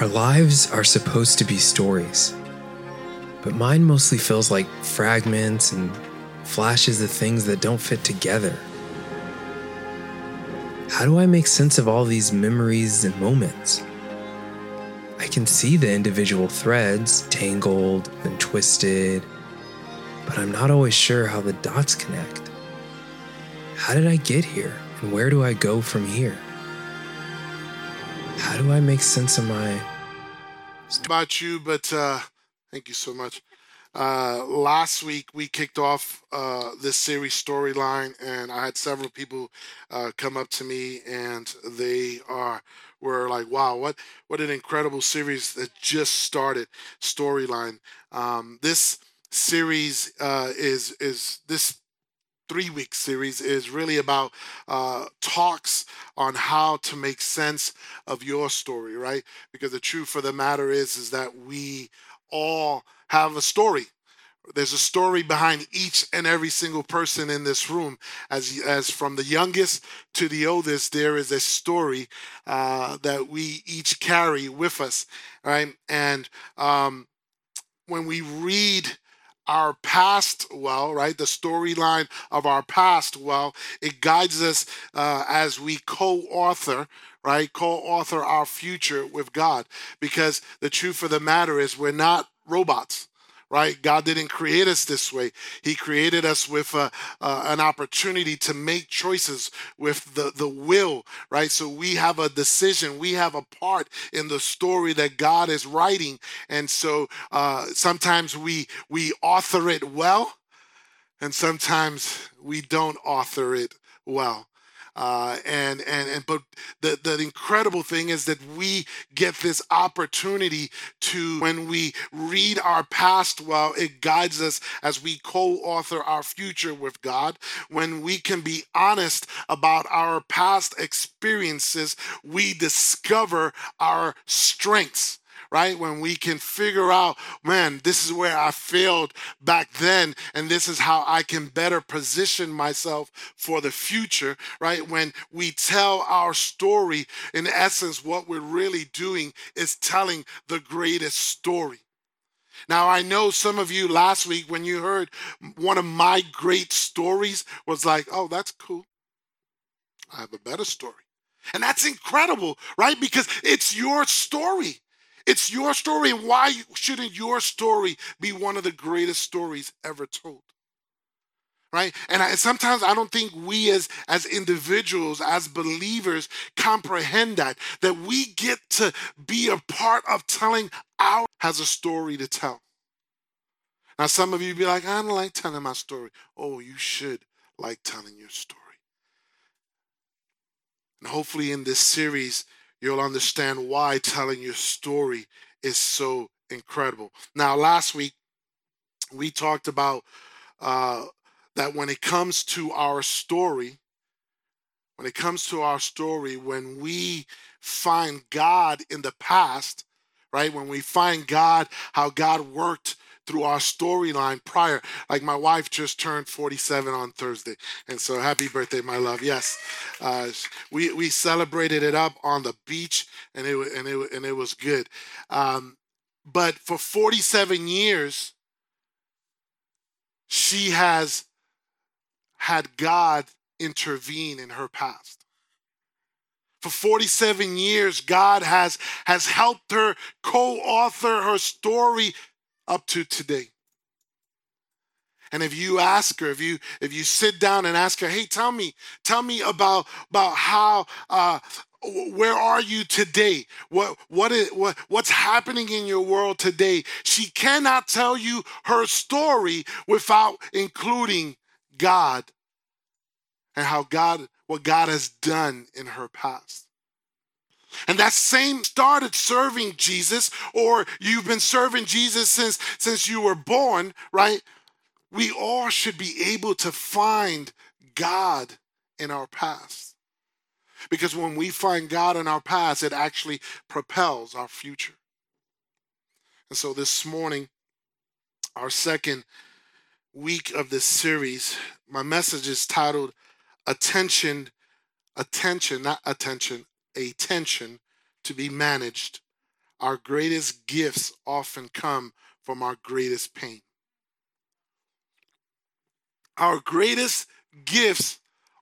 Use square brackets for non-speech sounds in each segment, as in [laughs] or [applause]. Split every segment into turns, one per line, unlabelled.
Our lives are supposed to be stories, but mine mostly feels like fragments and flashes of things that don't fit together. How do I make sense of all these memories and moments? I can see the individual threads tangled and twisted, but I'm not always sure how the dots connect. How did I get here, and where do I go from here? Do I make sense of my
about you, but uh, thank you so much. Uh, last week we kicked off uh, this series storyline, and I had several people uh, come up to me, and they are were like, "Wow, what what an incredible series that just started!" Storyline. Um, this series uh, is is this three week series is really about uh, talks on how to make sense of your story, right? Because the truth of the matter is, is that we all have a story. There's a story behind each and every single person in this room. As as from the youngest to the oldest, there is a story uh, that we each carry with us, right? And um, when we read our past well, right? The storyline of our past well. It guides us uh, as we co author, right? Co author our future with God. Because the truth of the matter is, we're not robots right? God didn't create us this way. He created us with uh, an opportunity to make choices with the, the will, right? So we have a decision, we have a part in the story that God is writing. And so uh, sometimes we, we author it well, and sometimes we don't author it well. Uh, and and and but the the incredible thing is that we get this opportunity to when we read our past well it guides us as we co-author our future with god. When we can be honest about our past experiences we discover our strengths right? When we can figure out, man, this is where I failed back then, and this is how I can better position myself for the future, right? When we tell our story, in essence, what we're really doing is telling the greatest story. Now, I know some of you last week when you heard one of my great stories was like, oh, that's cool. I have a better story. And that's incredible, right? Because it's your story. It's your story. And why shouldn't your story be one of the greatest stories ever told? right and I, sometimes i don't think we as as individuals as believers comprehend that that we get to be a part of telling our has a story to tell now some of you be like i don't like telling my story oh you should like telling your story and hopefully in this series you'll understand why telling your story is so incredible. Now, last week, we talked about uh, that when it comes to our story, when it comes to our story, when we find God in the past, right? When we find God, how God worked through our storyline prior. Like my wife just turned 47 on Thursday, and so happy birthday, my love. Yes, uh, we we celebrated it up on the beach, and it and it and it was good. Um, but for 47 years, she has had God intervene in her past. For 47 years, God has, has helped her co author her story up to today. And if you ask her, if you if you sit down and ask her, hey, tell me, tell me about about how uh, where are you today? What what is what what's happening in your world today? She cannot tell you her story without including God and how God what God has done in her past. And that same started serving Jesus, or you've been serving Jesus since, since you were born, right? We all should be able to find God in our past. Because when we find God in our past, it actually propels our future. And so this morning, our second week of this series, my message is titled Attention, Attention, not Attention, a tension to be managed our greatest gifts often come from our greatest pain. Our greatest gifts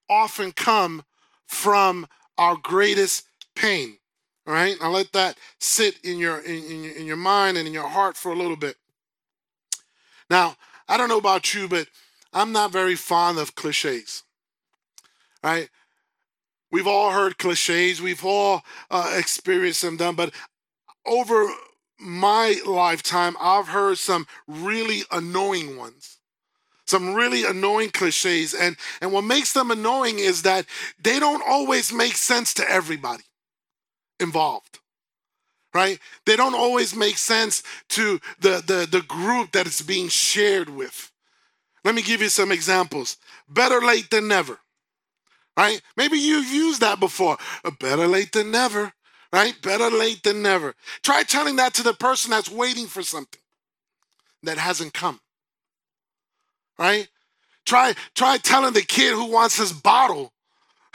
often come from our greatest pain. All right, now let that sit in your in, in, in your mind and in your heart for a little bit. Now, I don't know about you, but I'm not very fond of cliches. Right? We've all heard cliches. We've all uh, experienced them done, but over my lifetime, I've heard some really annoying ones. Some really annoying cliches and and what makes them annoying is that they don't always make sense to everybody involved right? They don't always make sense to the the, the group that it's being shared with. Let me give you some examples. Better late than never right maybe you've used that before uh, better late than never right better late than never try telling that to the person that's waiting for something that hasn't come right? Try try telling the kid who wants his bottle.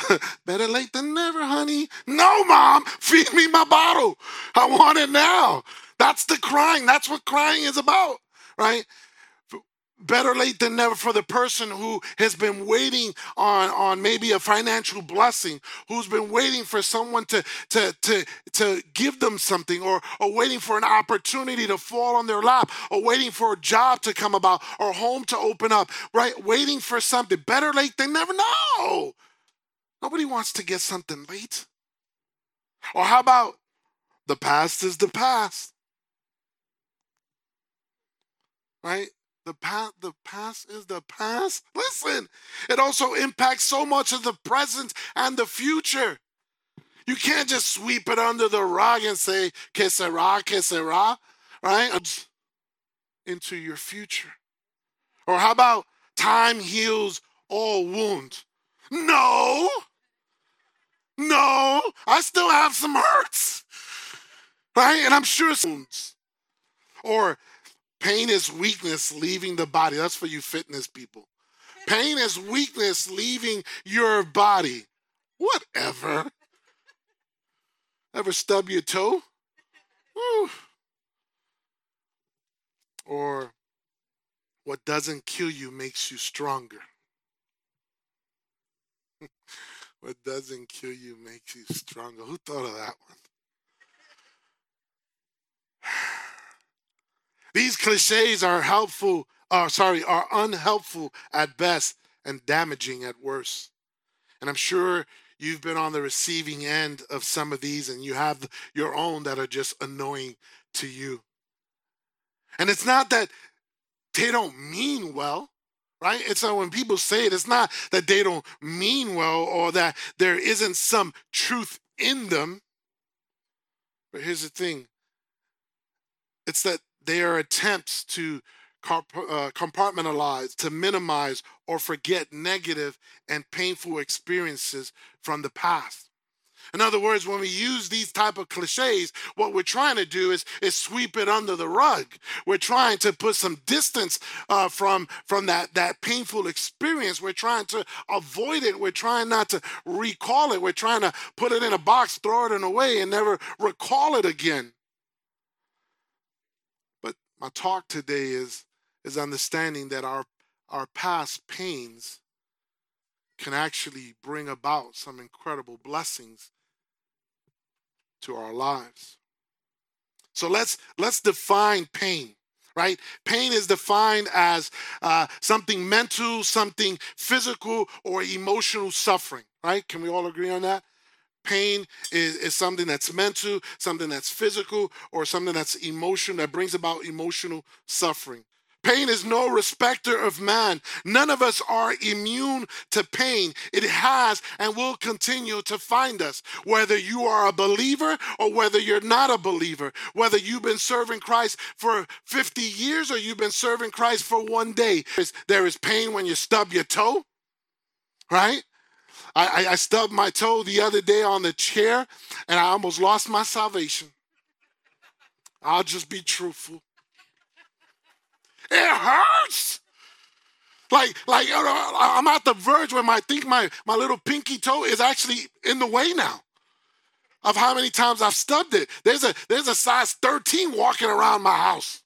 [laughs] Better late than never, honey. No, mom, feed me my bottle. I want it now. That's the crying. That's what crying is about, right? Better late than never for the person who has been waiting on on maybe a financial blessing who's been waiting for someone to to to to give them something or or waiting for an opportunity to fall on their lap or waiting for a job to come about or home to open up right? Waiting for something. Better late than never? No! Nobody wants to get something late. Or how about the past is the past right the past, the past is the past. Listen, it also impacts so much of the present and the future. You can't just sweep it under the rug and say, que sera, que sera, right? Into your future. Or how about time heals all wounds? No, no, I still have some hurts, right? And I'm sure some wounds. Or Pain is weakness leaving the body. That's for you fitness people. Pain is weakness leaving your body. Whatever. Ever stub your toe? Or what doesn't kill you makes you stronger. [laughs] what doesn't kill you makes you stronger. Who thought of that one? [sighs] [sighs] These cliches are helpful, uh, sorry, are unhelpful at best and damaging at worst. And I'm sure you've been on the receiving end of some of these and you have your own that are just annoying to you. And it's not that they don't mean well, right? It's not when people say it, it's not that they don't mean well or that there isn't some truth in them. But here's the thing it's that they are attempts to uh, compartmentalize, to minimize, or forget negative and painful experiences from the past. In other words, when we use these type of cliches, what we're trying to do is, is sweep it under the rug. We're trying to put some distance uh, from, from that, that painful experience. We're trying to avoid it. We're trying not to recall it. We're trying to put it in a box, throw it in away, and never recall it again. My talk today is, is understanding that our, our past pains can actually bring about some incredible blessings to our lives. So let's let's define pain, right? Pain is defined as uh, something mental, something physical, or emotional suffering, right? Can we all agree on that? Pain is, is something that's mental, something that's physical, or something that's emotional that brings about emotional suffering. Pain is no respecter of man. None of us are immune to pain. It has and will continue to find us, whether you are a believer or whether you're not a believer, whether you've been serving Christ for 50 years or you've been serving Christ for one day. There is pain when you stub your toe, right? I, I, stubbed my toe the other day on the chair and I almost lost my salvation. I'll just be truthful. It hurts. Like, like I'm at the verge where my, I think my, my little pinky toe is actually in the way now. of how many times I've stubbed it. There's a there's a size 13 walking around my house.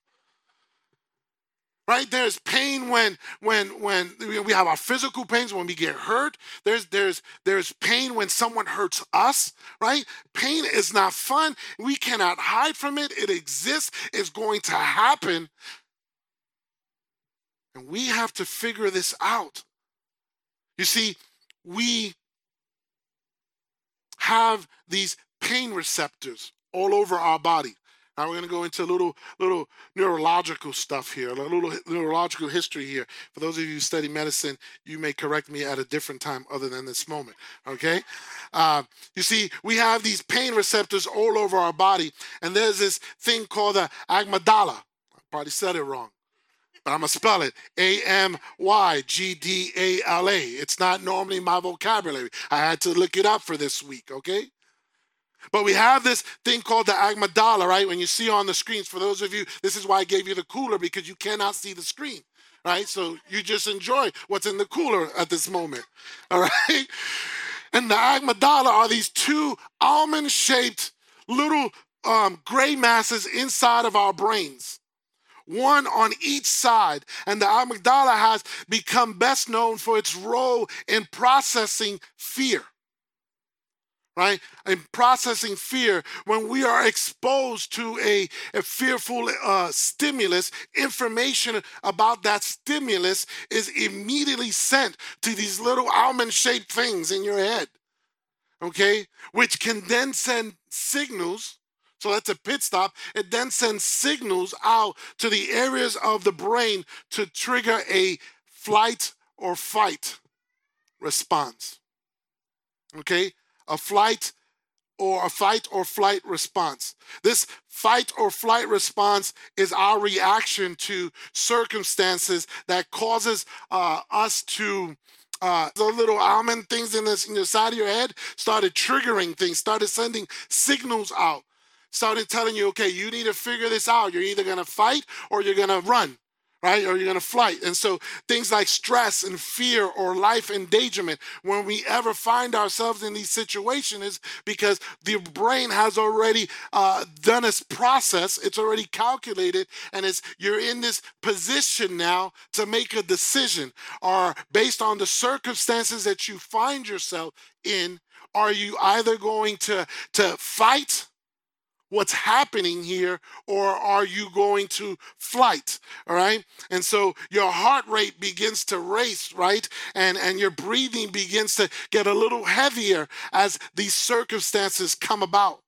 Right? There's pain when when when we have our physical pains when we get hurt. There's there's there's pain when someone hurts us, right? Pain is not fun. We cannot hide from it. It exists. It's going to happen. And we have to figure this out. You see, we have these pain receptors all over our body. Now we're going to go into a little little neurological stuff here, a little neurological history here. For those of you who study medicine, you may correct me at a different time other than this moment. Okay, uh, you see, we have these pain receptors all over our body, and there's this thing called the amygdala. I probably said it wrong but I'm gonna spell it A M Y G D A L A. It's not normally my vocabulary. I had to look it up for this week, okay? But we have this thing called the amygdala, right? When you see on the screens, for those of you, this is why I gave you the cooler because you cannot see the screen, right? So you just enjoy what's in the cooler at this moment, [laughs] all right? And the amygdala are these two almond shaped little um, gray masses inside of our brains one on each side. And the amygdala has become best known for its role in processing fear. Right? In processing fear, when we are exposed to a, a fearful uh, stimulus, information about that stimulus is immediately sent to these little almond shaped things in your head. Okay? Which can then send signals so that's a pit stop. It then sends signals out to the areas of the brain to trigger a flight or fight response. Okay? A flight or a fight or flight response. This fight or flight response is our reaction to circumstances that causes uh, us to uh, the little almond things in, this, in the side of your head started triggering things, started sending signals out started telling you, okay, you need to figure this out. You're either to fight or you're to run, right? Or you're to flight. And so things like stress and fear or life endangerment, when we ever find ourselves in these situations, is because the brain has already uh, done its process. It's already calculated, and it's you're in this position now to make a decision, or based on the circumstances that you find yourself in. Are you either going to to fight what's happening here or are you going to flight all right? And so your heart rate begins to race right? And and your breathing begins to get a little heavier as these circumstances come about.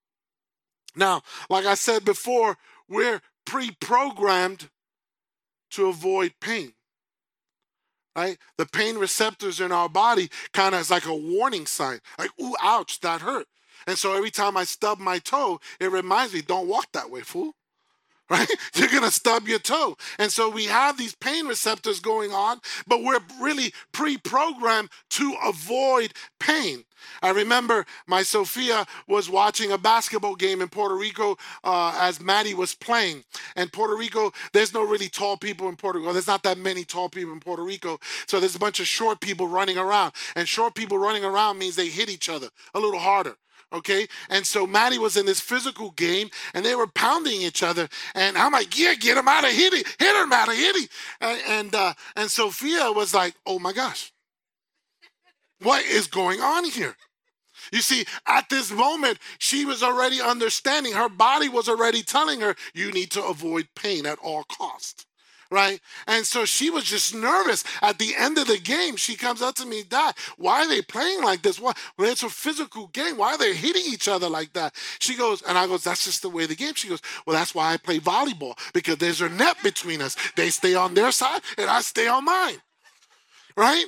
Now like i said before we're pre-programmed to avoid pain right? The pain receptors in our body kind of is like a warning sign like ooh ouch that hurt and so every time I stub my toe, it reminds me, don't walk that way, fool. [laughs] Right? You're going to stub your toe. And so we have these pain receptors going on, but we're really pre programmed to avoid pain. I remember my Sophia was watching a basketball game in Puerto Rico uh, as Maddie was playing. And Puerto Rico, there's no really tall people in Puerto Rico. There's not that many tall people in Puerto Rico. So there's a bunch of short people running around. And short people running around means they hit each other a little harder okay? And so Maddie was in this physical game, and they were pounding each other. And I'm like, yeah, get him out of here. it, hit him out of here. And and, uh, and Sophia was like, oh my gosh, what is going on here? You see, at this moment, she was already understanding. Her body was already telling her, you need to avoid pain at all costs right? And so she was just nervous. At the end of the game, she comes up to me, Dad, why are they playing like this? Why? Well, it's a physical game. Why are they hitting each other like that? She goes, and I goes, that's just the way the game. She goes, well, that's why I play volleyball because there's a net between us. They stay on their side and I stay on mine, right?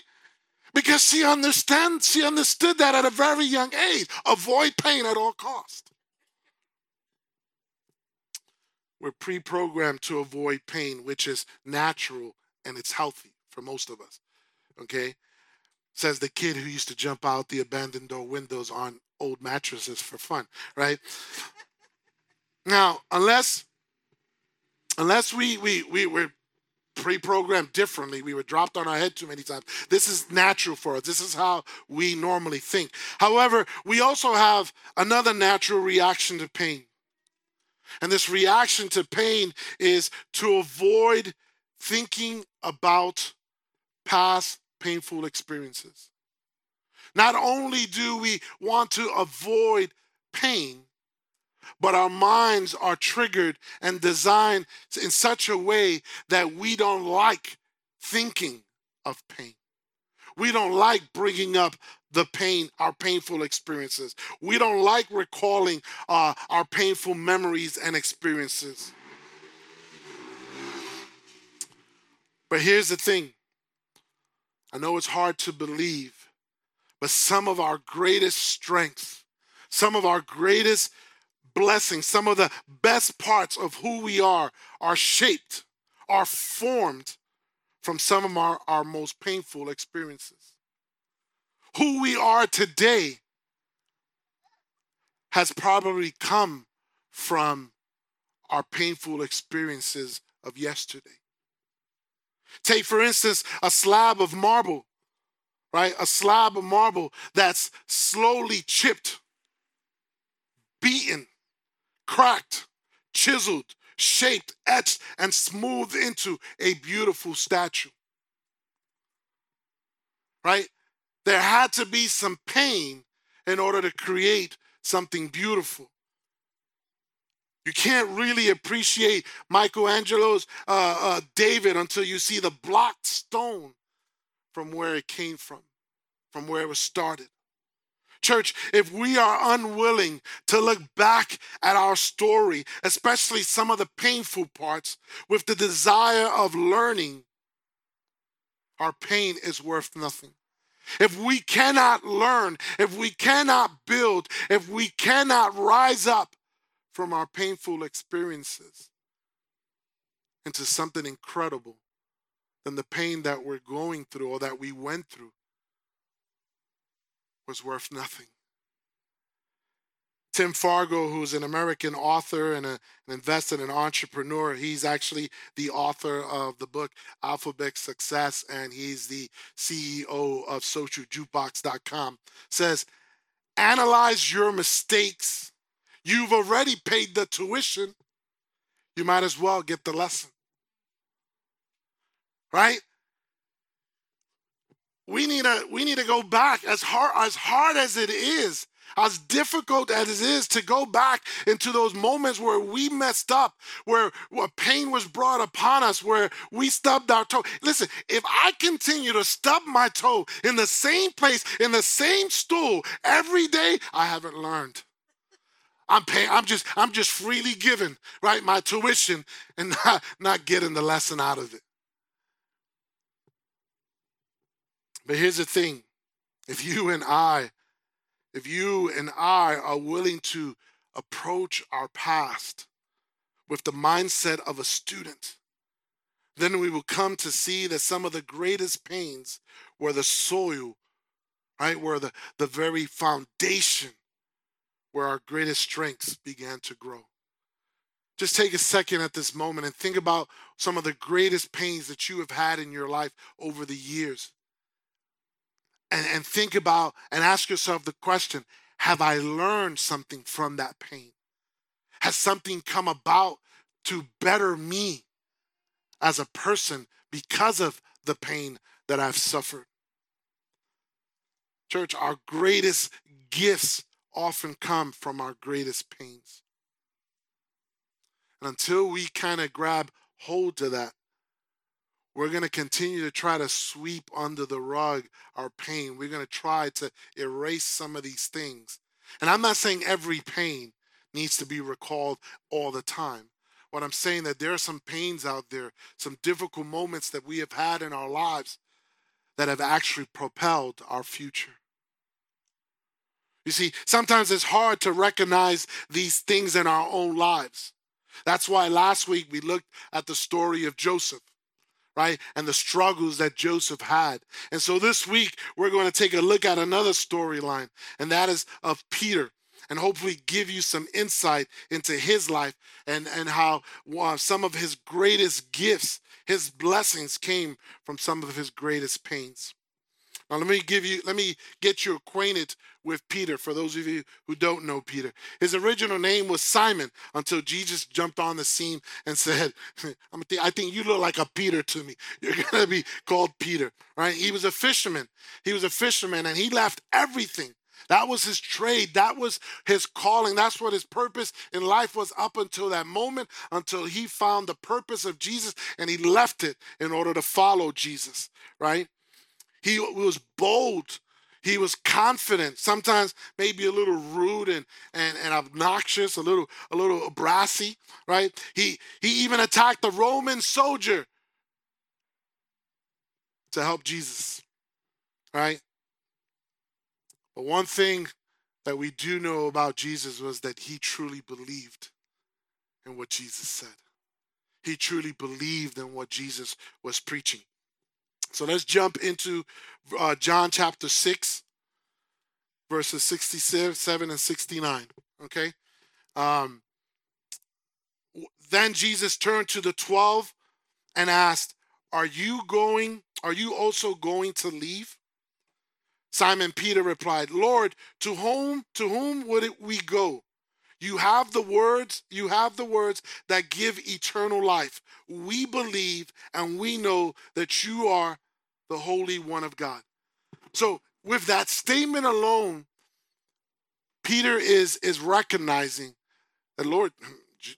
Because she understands, she understood that at a very young age. Avoid pain at all costs. We're pre programmed to avoid pain, which is natural and it's healthy for most of us. Okay? Says the kid who used to jump out the abandoned door windows on old mattresses for fun, right? Now, unless unless we we we we're pre-programmed differently. We were dropped on our head too many times. This is natural for us. This is how we normally think. However, we also have another natural reaction to pain. And this reaction to pain is to avoid thinking about past painful experiences. Not only do we want to avoid pain, but our minds are triggered and designed in such a way that we don't like thinking of pain. We don't like bringing up the pain, our painful experiences. We don't like recalling uh, our painful memories and experiences. But here's the thing I know it's hard to believe, but some of our greatest strengths, some of our greatest blessings, some of the best parts of who we are, are shaped, are formed from some of our, our most painful experiences. Who we are today has probably come from our painful experiences of yesterday. Take, for instance, a slab of marble, right? A slab of marble that's slowly chipped, beaten, cracked, chiseled, shaped, etched, and smoothed into a beautiful statue. Right? There had to be some pain in order to create something beautiful. You can't really appreciate Michelangelo's uh, uh, David until you see the blocked stone from where it came from, from where it was started. Church, if we are unwilling to look back at our story, especially some of the painful parts, with the desire of learning, our pain is worth nothing. If we cannot learn, if we cannot build, if we cannot rise up from our painful experiences into something incredible, then the pain that we're going through or that we went through was worth nothing. Tim Fargo, who's an American author and a, an investor and entrepreneur, he's actually the author of the book Alphabet Success, and he's the CEO of SocialJukebox.com. Says, analyze your mistakes. You've already paid the tuition. You might as well get the lesson. Right? we need to we need to go back as hard as hard as it is as difficult as it is to go back into those moments where we messed up, where, where pain was brought upon us, where we stubbed our toe. Listen, if I continue to stub my toe in the same place, in the same stool every day, I haven't learned. I'm paying, I'm just, I'm just freely giving, right, my tuition and [laughs] not, not getting the lesson out of it. But here's the thing if you and I, if you and I are willing to approach our past with the mindset of a student, then we will come to see that some of the greatest pains were the soil, right? Were the, the very foundation where our greatest strengths began to grow. Just take a second at this moment and think about some of the greatest pains that you have had in your life over the years and, and think about and ask yourself the question Have I learned something from that pain? Has something come about to better me as a person because of the pain that I've suffered? Church, our greatest gifts often come from our greatest pains. And until we kind of grab hold to that, we're going to continue to try to sweep under the rug our pain. We're going to try to erase some of these things. And I'm not saying every pain needs to be recalled all the time. What I'm saying that there are some pains out there, some difficult moments that we have had in our lives that have actually propelled our future. You see, sometimes it's hard to recognize these things in our own lives. That's why last week we looked at the story of Joseph right? And the struggles that Joseph had. And so this week, we're going to take a look at another storyline, and that is of Peter. and hopefully give you some insight into his life and, and how uh, some of his greatest gifts, his blessings came from some of his greatest pains. Now let me give you let me get you acquainted with Peter for those of you who don't know Peter. His original name was Simon until Jesus jumped on the scene and said, [laughs] I think you look like a Peter to me. [laughs] You're going to be called Peter, right? He was a fisherman. He was a fisherman and he left everything that was his trade. That was his calling. That's what his purpose in life was up until that moment, until he found the purpose of Jesus and he left it in order to follow Jesus, right? He was bold. He was confident, sometimes maybe a little rude and, and, and obnoxious, a little a little brassy, right? He he even attacked the Roman soldier to help Jesus. Right? But one thing that we do know about Jesus was that he truly believed in what Jesus said. He truly believed in what Jesus was preaching. So let's jump into uh, John chapter 6, verses 67 and 69. Okay? Um, then Jesus turned to the 12 and asked, Are you going? Are you also going to leave? Simon Peter replied, Lord, to whom to whom would we go? You have the words, you have the words that give eternal life. We believe and we know that you are the Holy One of God. So, with that statement alone, Peter is is recognizing that Lord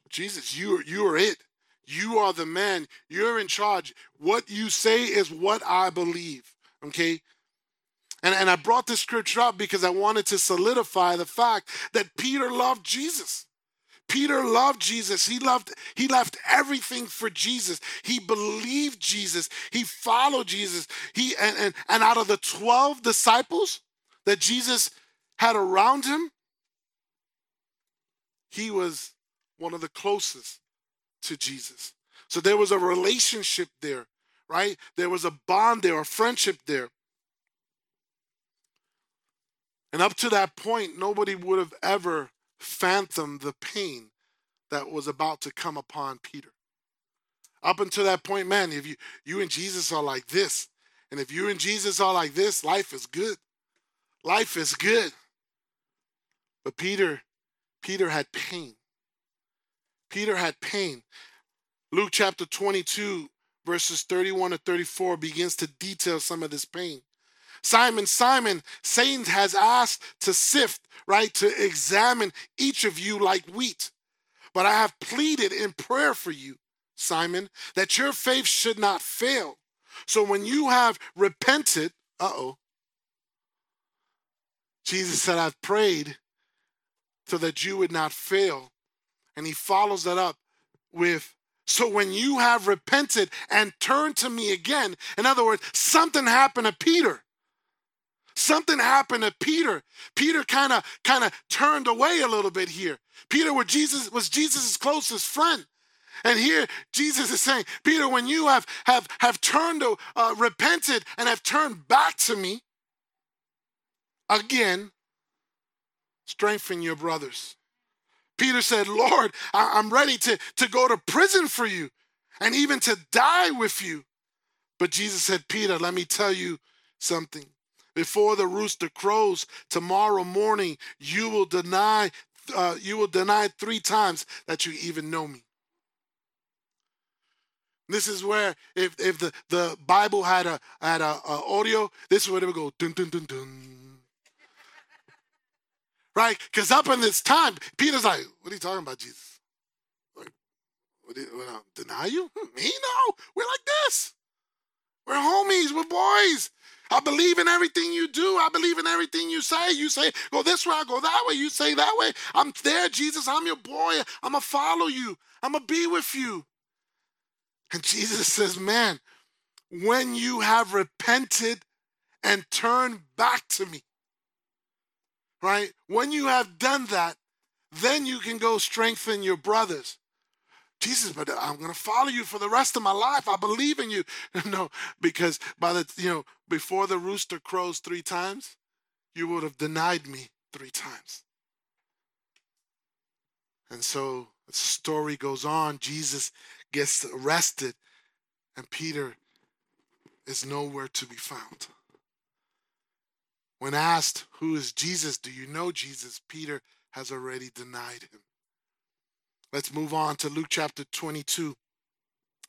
Jesus, you are you are it. You are the man. You're in charge. What you say is what I believe. Okay? And, and I brought this scripture up because I wanted to solidify the fact that Peter loved Jesus. Peter loved Jesus. He loved, he left everything for Jesus. He believed Jesus. He followed Jesus. He and, and, and out of the 12 disciples that Jesus had around him, he was one of the closest to Jesus. So there was a relationship there, right? There was a bond there, a friendship there. And up to that point, nobody would have ever fathomed the pain that was about to come upon Peter. Up until that point, man, if you you and Jesus are like this, and if you and Jesus are like this, life is good. Life is good. But Peter, Peter had pain. Peter had pain. Luke chapter 22, verses 31 to 34 begins to detail some of this pain. Simon, Simon, Satan has asked to sift, right, to examine each of you like wheat. But I have pleaded in prayer for you, Simon, that your faith should not fail. So when you have repented, uh oh, Jesus said, I've prayed so that you would not fail. And he follows that up with, so when you have repented and turned to me again, in other words, something happened to Peter. Something happened to Peter. Peter kind of kind of turned away a little bit here. Peter was Jesus was Jesus' closest friend. And here Jesus is saying, Peter, when you have have have turned uh, repented and have turned back to me, again, strengthen your brothers. Peter said, Lord, I- I'm ready to, to go to prison for you and even to die with you. But Jesus said, Peter, let me tell you something before the rooster crows tomorrow morning you will deny uh, you will deny three times that you even know me. This is where if, if the, the bible had a had a, a audio this is where it would go dun dun dun dun. Right? Because up in this time peter's like what are you talking about jesus? Like what, do you, deny you? Hmm, me? No. We're like this. We're homies. We're boys I believe in everything you do. I believe in everything you say. You say, go this way, I go that way. You say that way. I'm there, Jesus. I'm your boy. I'm going to follow you. I'm going to be with you. And Jesus [laughs] says, man, when you have repented and turned back to me, right? When you have done that, then you can go strengthen your brothers. Jesus, but I'm going to follow you for the rest of my life. I believe in you. [laughs] no, because by the, you know, before the rooster crows three times, you would have denied me three times. And so the story goes on. Jesus gets arrested, and Peter is nowhere to be found. When asked, Who is Jesus? Do you know Jesus? Peter has already denied him. Let's move on to Luke chapter 22,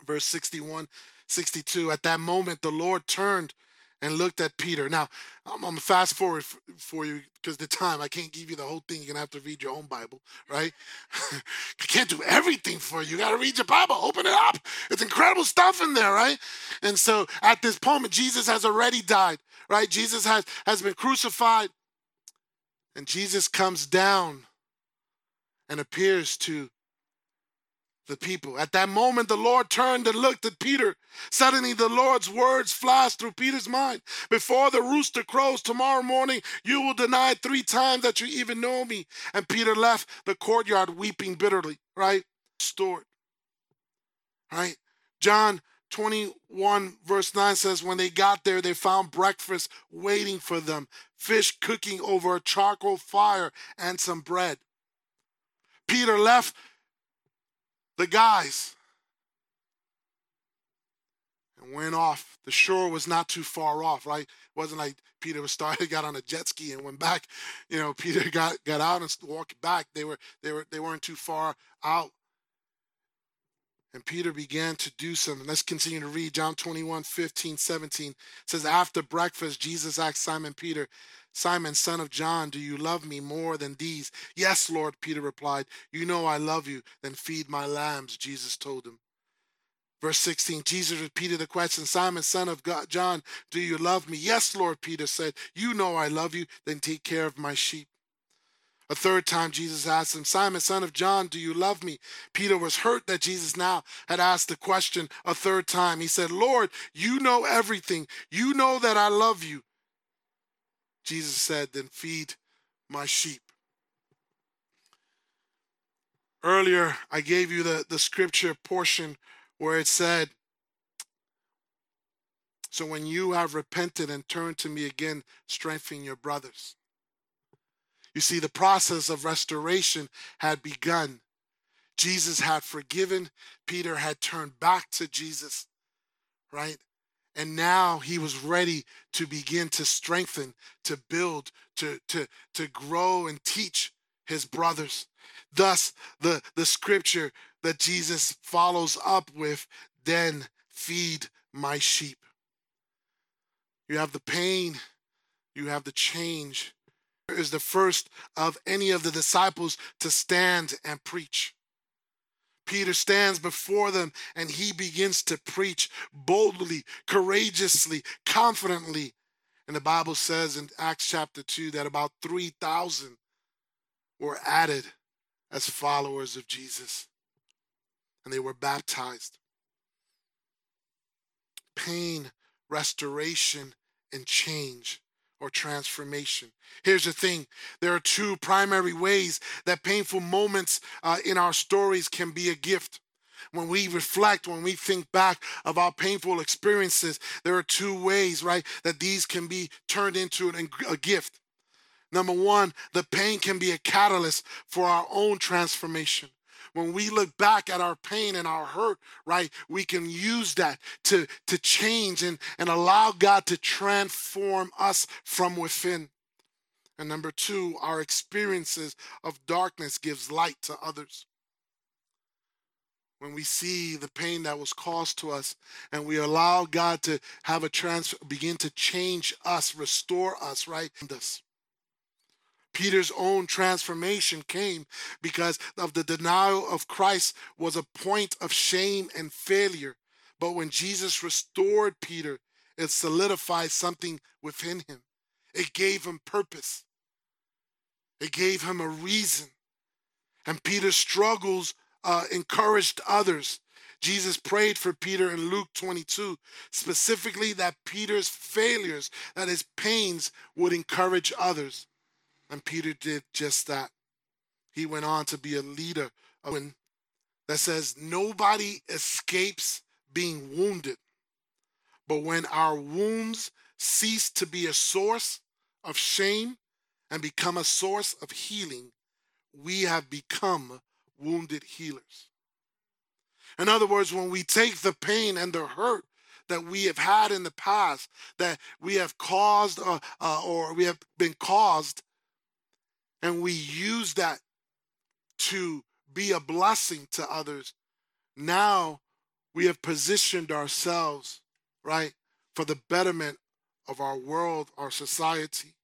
verse 61, 62. At that moment, the Lord turned and looked at Peter. Now, I'm, going to fast forward for you because the time I can't give you the whole thing. You're gonna have to read your own Bible, right? [laughs] I can't do everything for you. You gotta read your Bible, open it up. It's incredible stuff in there, right? And so at this moment, Jesus has already died, right? Jesus has has been crucified, and Jesus comes down and appears to the people. At that moment, the Lord turned and looked at Peter. Suddenly, the Lord's words flashed through Peter's mind Before the rooster crows tomorrow morning, you will deny three times that you even know me. And Peter left the courtyard weeping bitterly, right? Stored. Right? John 21, verse 9 says, When they got there, they found breakfast waiting for them fish cooking over a charcoal fire and some bread. Peter left the guys and went off. The shore was not too far off, right? It wasn't like Peter was started, [laughs] got on a jet ski and went back. You know, Peter got got out and walked back. They were they were they weren't too far out. And Peter began to do something. Let's continue to read John 21, 15, 17. It says, After breakfast, Jesus asked Simon Peter, Simon, son of John, do you love me more than these? Yes, Lord, Peter replied. You know I love you. Then feed my lambs, Jesus told him. Verse 16, Jesus repeated the question Simon, son of God, John, do you love me? Yes, Lord, Peter said. You know I love you. Then take care of my sheep. A third time, Jesus asked him, Simon, son of John, do you love me? Peter was hurt that Jesus now had asked the question a third time. He said, Lord, you know everything. You know that I love you. Jesus said, Then feed my sheep. Earlier, I gave you the, the scripture portion where it said, So when you have repented and turned to me again, strengthen your brothers. You see, the process of restoration had begun. Jesus had forgiven, Peter had turned back to Jesus, right? and now he was ready to begin to strengthen to build to to to grow and teach his brothers. Thus the the scripture that jesus follows up with then feed my sheep. You have the pain. You have the change is the first of any of the disciples to stand and preach Peter stands before them and he begins to preach boldly, courageously, confidently. And the Bible says in Acts chapter 2 that about 3,000 were added as followers of Jesus and they were baptized. Pain, restoration, and change or transformation. Here's the thing there are two primary ways that painful moments uh, in our stories can be a gift. When we reflect, when we think back of our painful experiences, there are two ways, right, that these can be turned into an, a gift. Number one, the pain can be a catalyst for our own transformation when we look back at our pain and our hurt, right, we can use that to, to change and, and allow God to transform us from within. And number two, our experiences of darkness gives light to others. When we see the pain that was caused to us and we allow God to have a trans begin to change us, restore us, right? Us. Peter's own transformation came because of the denial of Christ was a point of shame and failure. But when Jesus restored Peter, it solidified something within him. It gave him purpose. It gave him a reason. And Peter's struggles uh, encouraged others. Jesus prayed for Peter in Luke 22, specifically that Peter's failures, that his pains would encourage others. And Peter did just that. He went on to be a leader that says nobody escapes being wounded. But when our wounds cease to be a source of shame and become a source of healing, we have become wounded healers. In other words, when we take the pain and the hurt that we have had in the past, that we have caused uh, uh, or we have been caused, and we use that to be a blessing to others, now we have positioned ourselves, right, for the betterment of our world, our society.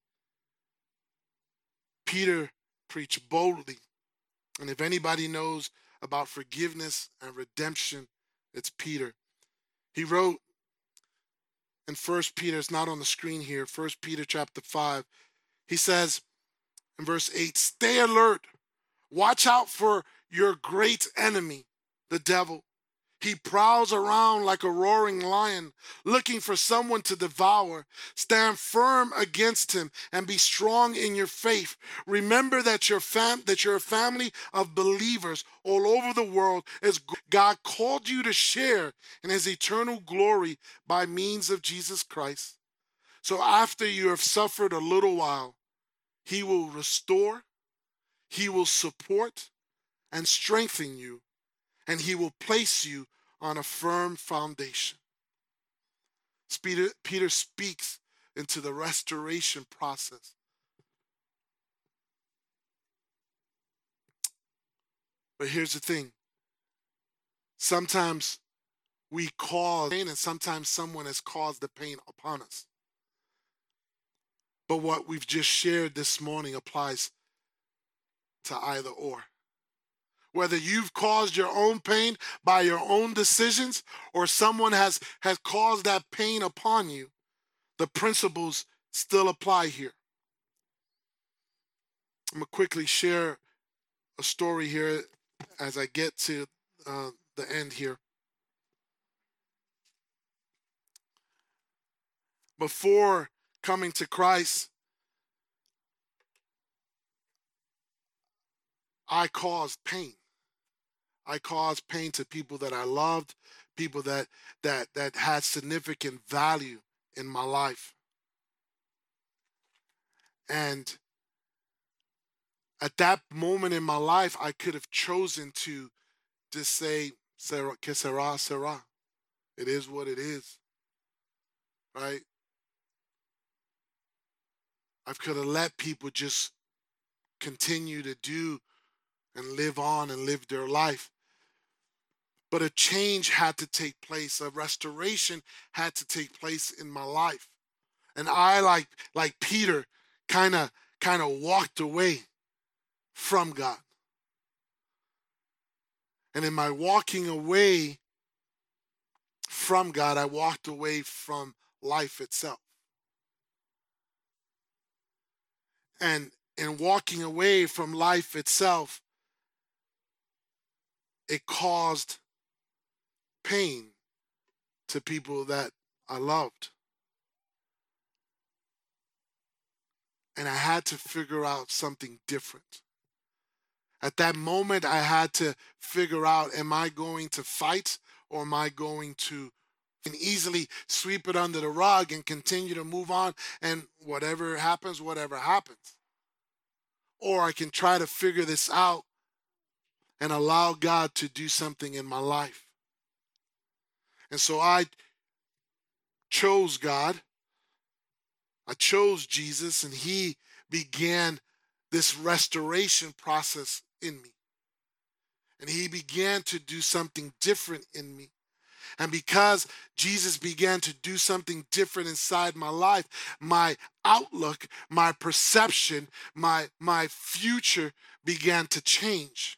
Peter preached boldly. And if anybody knows about forgiveness and redemption, it's Peter. He wrote in First Peter, it's not on the screen here, First Peter chapter 5. He says in verse 8, stay alert, watch out for your great enemy, the devil. He prowls around like a roaring lion, looking for someone to devour. Stand firm against him and be strong in your faith. Remember that your fam- that you're a family of believers all over the world as God called you to share in his eternal glory by means of Jesus Christ. So after you have suffered a little while, he will restore, he will support and strengthen you and he will place you on a firm foundation. Peter, Peter speaks into the restoration process. But here's the thing sometimes we cause pain, and sometimes someone has caused the pain upon us. But what we've just shared this morning applies to either or whether you've caused your own pain by your own decisions or someone has, has caused that pain upon you, the principles still apply here. I'm going to quickly share a story here as I get to uh, the end here. Before coming to Christ, I caused pain. I caused pain to people that I loved, people that that that had significant value in my life. And at that moment in my life, I could have chosen to just say, que sera, sera. It is what it is. Right? I could have let people just continue to do and live on and live their life. But a change had to take place, a restoration had to take place in my life. And I like like Peter kind of kind of walked away from God. And in my walking away from God, I walked away from life itself. And in walking away from life itself, it caused pain to people that I loved. And I had to figure out something different. At that moment, I had to figure out am I going to fight or am I going to and easily sweep it under the rug and continue to move on and whatever happens, whatever happens. Or I can try to figure this out and allow God to do something in my life. And so I chose God. I chose Jesus, and He began this restoration process in me. And He began to do something different in me. And because Jesus began to do something different inside my life, my outlook, my perception, my, my future began to change.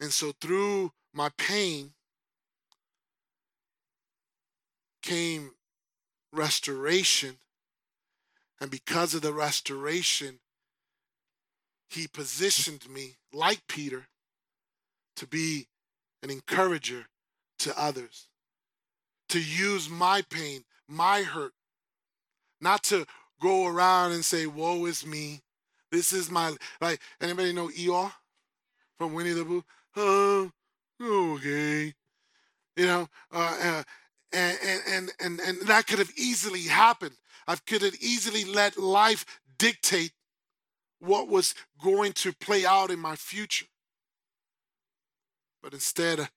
And so through my pain came restoration. And because of the restoration, he positioned me, like Peter, to be an encourager to others, to use my pain, my hurt, not to go around and say, Woe is me. This is my, like, anybody know Eeyore from Winnie the Pooh? oh, okay. You know, uh, uh, and, and, and, and that could have easily happened. I could have easily let life dictate what was going to play out in my future. But instead,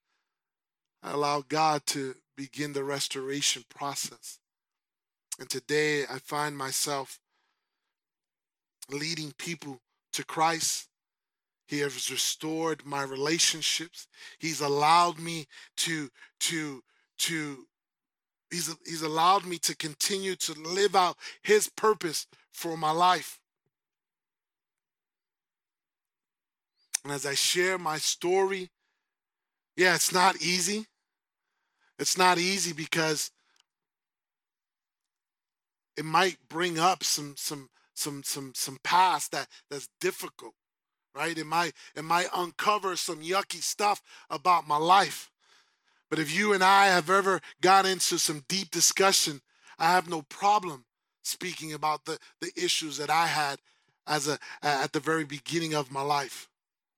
I allowed God to begin the restoration process. And today I find myself leading people to Christ. He has restored my relationships. He's allowed me to to to he's he's allowed me to continue to live out his purpose for my life. And as I share my story, yeah, it's not easy. It's not easy because it might bring up some some some some some past that that's difficult right? It might it might uncover some yucky stuff about my life. But if you and i have ever got into some deep discussion i have no problem speaking about the the issues that i had as a at the very beginning of my life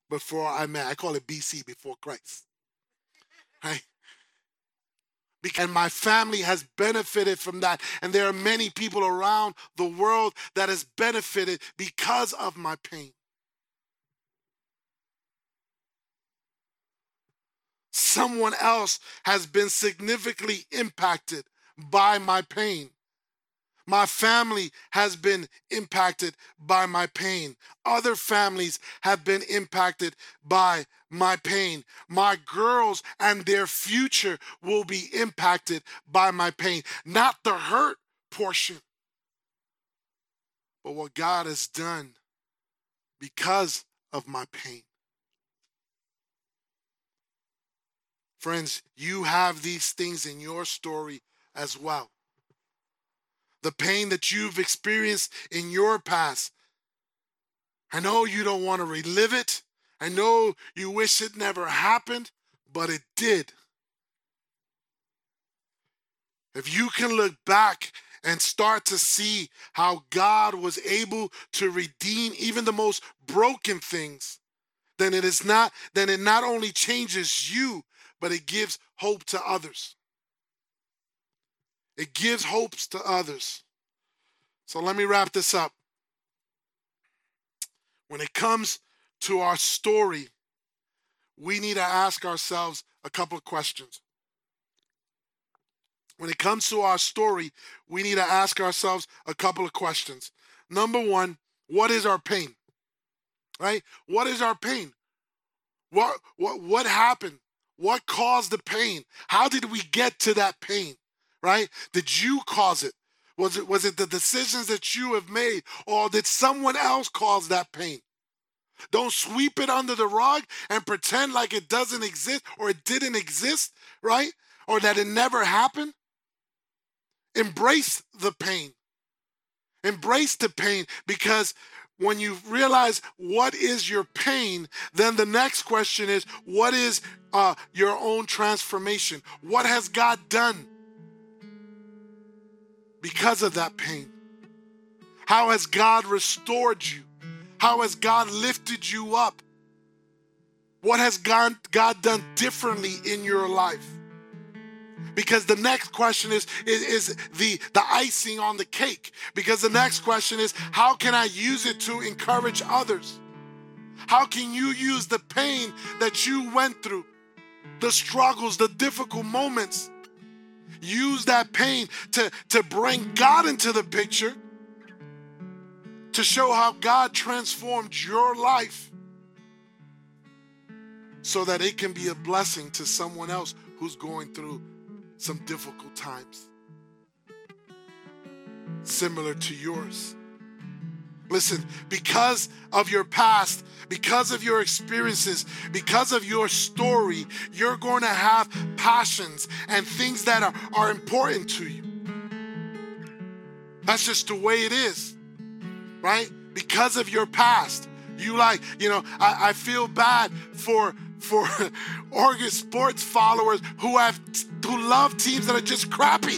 before i met i call it bc before christ right? And my family has benefited from that. And there are many people around the world that has benefited because of my pain. Someone else has been significantly impacted by my pain. My family has been impacted by my pain. Other families have been impacted by my pain. My girls and their future will be impacted by my pain. Not the hurt portion, but what God has done because of my pain. Friends, you have these things in your story as well the pain that you've experienced in your past. I know you don't want to relive it. I know you wish it never happened, but it did. If you can look back and start to see how God was able to redeem even the most broken things, then it is not then it not only changes you, but it gives hope to others. It gives hopes to others. So let me wrap this up. When it comes to our story, we need to ask ourselves a couple of questions. When it comes to our story, we need to ask ourselves a couple of questions. Number one, what is our pain? Right? What is our pain? What what what happened? What caused the pain? How did we get to that pain? right? Did you cause it? Was it was it the decisions that you have made or did someone else cause that pain? Don't sweep it under the rug and pretend like it doesn't exist or it didn't exist, right? Or that it never happened. Embrace the pain. Embrace the pain because when you realize what is your pain, then the next question is what is uh, your own transformation? What has God done? because of that pain? How has God restored you? How has God lifted you up? What has God, God done differently in your life? Because the next question is, is, is the, the icing on the cake. Because the next question is, how can I use it to encourage others? How can you use the pain that you went through, the struggles, the difficult moments, use that pain to, to bring God into the picture, to show how God transformed your life so that it can be a blessing to someone else who's going through some difficult times similar to yours. Listen, because of your past, because of your experiences, because of your story, you're going to have passions and things that are, are important to you. That's just the way it is, right? Because of your past. You like, you know, I, I feel bad for for [laughs] Oregon sports followers who have who love teams that are just crappy,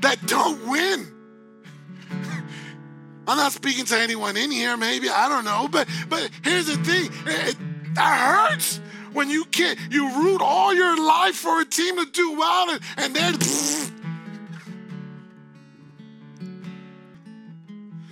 that don't win [laughs] I'm not speaking to anyone in here, maybe, I don't know, but but here's the thing. It, it, that hurts when you can't you root all your life for a team to do well and, and then [laughs]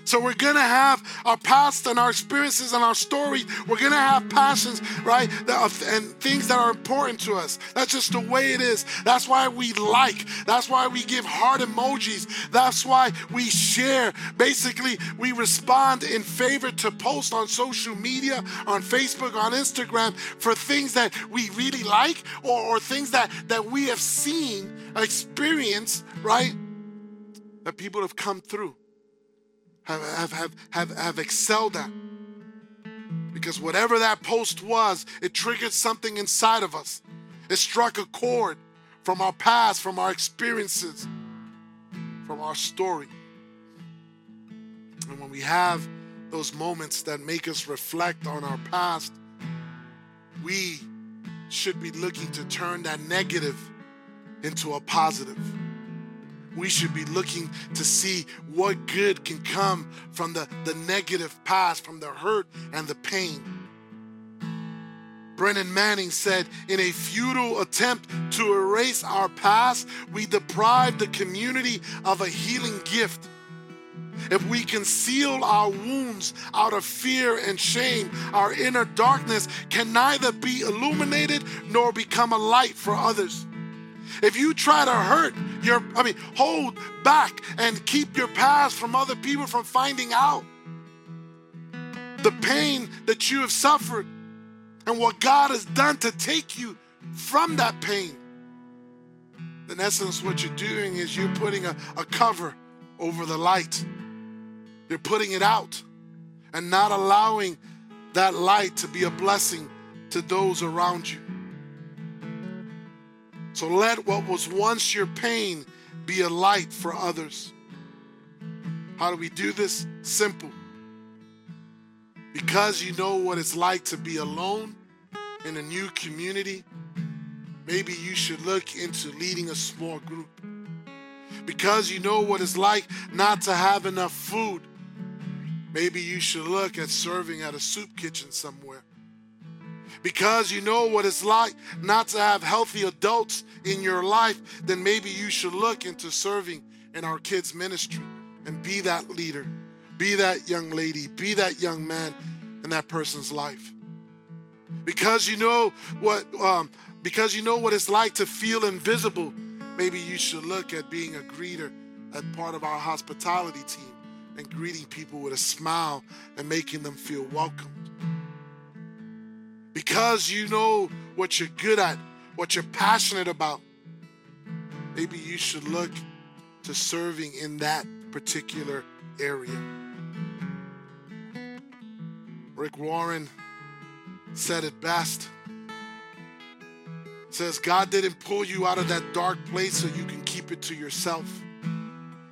So we're gonna have our past and our experiences and our stories. We're gonna have passions, right? And things that are important to us. That's just the way it is. That's why we like. That's why we give heart emojis. That's why we share. Basically, we respond in favor to post on social media, on Facebook, on Instagram for things that we really like or, or things that, that we have seen, experienced, right? That people have come through have, have, have, have, have excelled at. Because whatever that post was, it triggered something inside of us. It struck a chord from our past, from our experiences, from our story. And when we have those moments that make us reflect on our past, we should be looking to turn that negative into a positive we should be looking to see what good can come from the, the negative past, from the hurt and the pain. Brennan Manning said, in a futile attempt to erase our past, we deprive the community of a healing gift. If we conceal our wounds out of fear and shame, our inner darkness can neither be illuminated nor become a light for others. If you try to hurt your, I mean, hold back and keep your past from other people from finding out the pain that you have suffered and what God has done to take you from that pain, in essence, what you're doing is you're putting a, a cover over the light. You're putting it out and not allowing that light to be a blessing to those around you. So let what was once your pain be a light for others. How do we do this? Simple. Because you know what it's like to be alone in a new community, maybe you should look into leading a small group. Because you know what it's like not to have enough food, maybe you should look at serving at a soup kitchen somewhere because you know what it's like not to have healthy adults in your life, then maybe you should look into serving in our kids' ministry and be that leader, be that young lady, be that young man in that person's life. Because you know what, um, because you know what it's like to feel invisible, maybe you should look at being a greeter at part of our hospitality team and greeting people with a smile and making them feel welcomed because you know what you're good at, what you're passionate about, maybe you should look to serving in that particular area. Rick Warren said it best. Says God didn't pull you out of that dark place so you can keep it to yourself.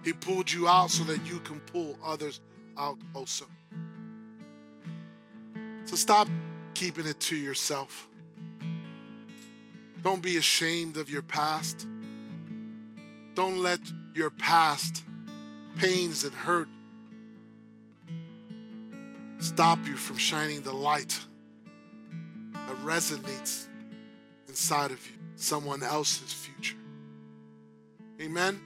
He pulled you out so that you can pull others out also. So stop keeping it to yourself. Don't be ashamed of your past. Don't let your past pains and hurt stop you from shining the light that resonates inside of you, someone else's future. Amen.